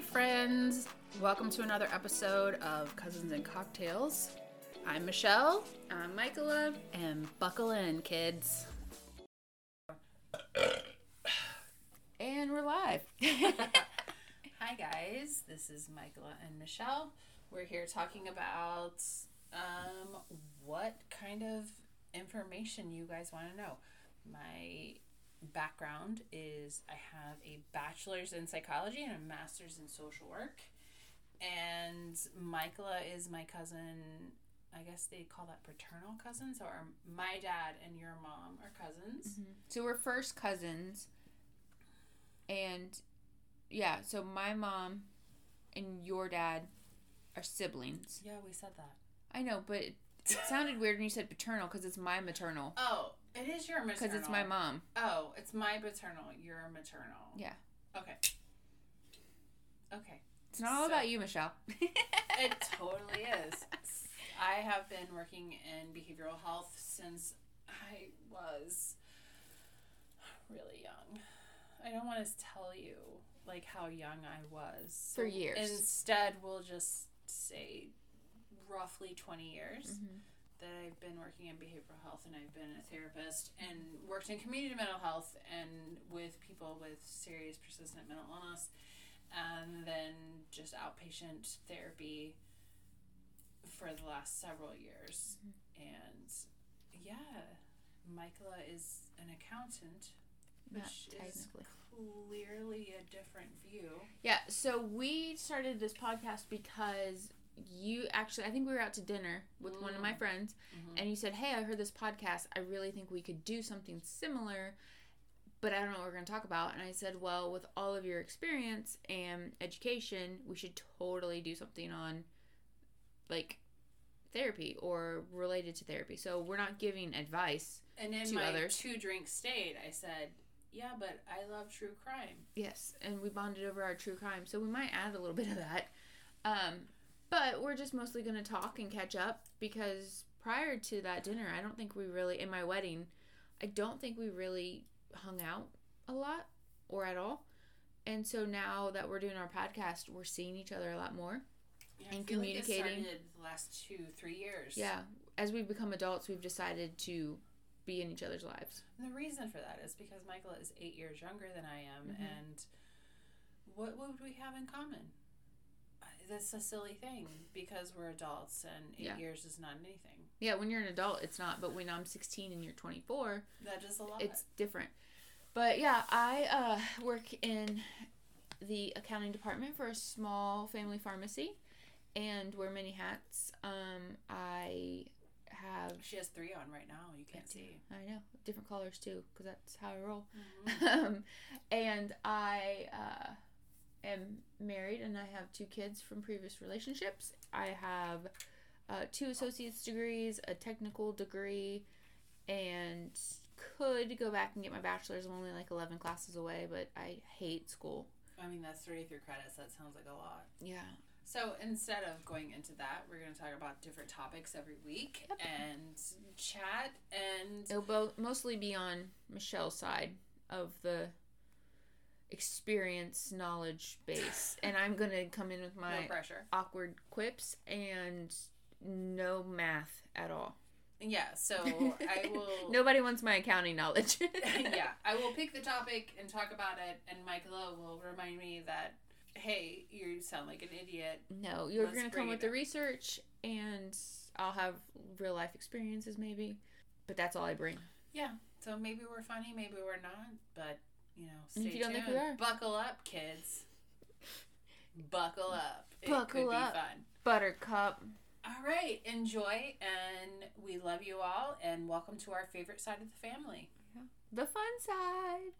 Friends welcome to another episode of Cousins and Cocktails. I'm Michelle. I'm Michaela. And buckle in, kids. And we're live. Hi, guys. This is Michaela and Michelle. We're here talking about um, what kind of information you guys want to know. My background is I have a bachelor's in psychology and a master's in social work. And Michaela is my cousin. I guess they call that paternal cousins, or my dad and your mom are cousins. Mm-hmm. So we're first cousins. And yeah, so my mom and your dad are siblings. Yeah, we said that. I know, but it, sounded weird when you said paternal because it's my maternal. Oh, it is your maternal. Because it's my mom. Oh, it's my paternal. Your maternal. Yeah. Okay. Okay. It's not all So- about you, Michelle. It totally is. I have been working in behavioral health since I was really young. I don't want to tell you like how young I was. For years. Instead, we'll just say roughly 20 years Mhm. that I've been working in behavioral health and I've been a therapist and worked in community mental health and with people with serious persistent mental illness and then just outpatient therapy for the last several years. And yeah, Michaela is an accountant, Not which is clearly a different view. Yeah, so we started this podcast because you actually, I think we were out to dinner with one of my Mm. friends, Mhm. and you said, Hey, I heard this podcast. I really think we could do something similar, but I don't know what we're going to talk about. And I said, Well, with all of your experience and education, we should totally do something on like therapy or related to therapy. So we're not giving advice. And in to my others. two drink state, I said, "Yeah, but I love true crime." Yes, and we bonded over our true crime, so we might add a little bit of that. Um, but we're just mostly going to talk and catch up because prior to that dinner, I don't think we really, in my wedding, I don't think we really hung out a lot or at all. And so now that we're doing our podcast, we're seeing each other a lot more. Yeah, And I feel like it communicating. started the last two, three years. Yeah, as we've become adults, we've decided to be in each other's lives. And the reason for that is because Michael is eight years younger than I am, Mhm. and what would we have in common? That's a silly thing because we're adults, and eight Yeah. years is not anything. Yeah, when you're an adult, it's not, but when I'm 16 and you're 24, That is a lot. it's different. But yeah, I uh, work in the accounting department for a small family pharmacy and wear many hats. Um, I have, she has three on right now. You can't see. I know, different colors too, because that's how I roll. Mhm. um, and I uh, am married and I have two kids from previous relationships. I have uh, two associate's degrees, a technical degree, and could go back and get my bachelor's. I'm only like 11 classes away, but I hate school. I mean, that's 33 credits. That sounds like a lot. Yeah. So instead of going into that, we're going to talk about different topics every week Yep. and chat and It'll bo- mostly be on Michelle's side of the experience knowledge base. and I'm to come in with my no awkward quips and no math at all. Yeah, so I will. Nobody wants my accounting knowledge. yeah, I will pick the topic and talk about it, and Michaela will remind me that, hey, you sound like an idiot. No, you're Let's to come with the research and I'll have real life experiences maybe. But that's all I bring. Yeah, so maybe we're funny, maybe we're not, but you know, stay And if you don't tuned. think we are. Buckle up, kids. Buckle up. Buckle up. be fun. Buttercup. All right, enjoy, and we love you all, and welcome to our favorite side of the family. The fun side.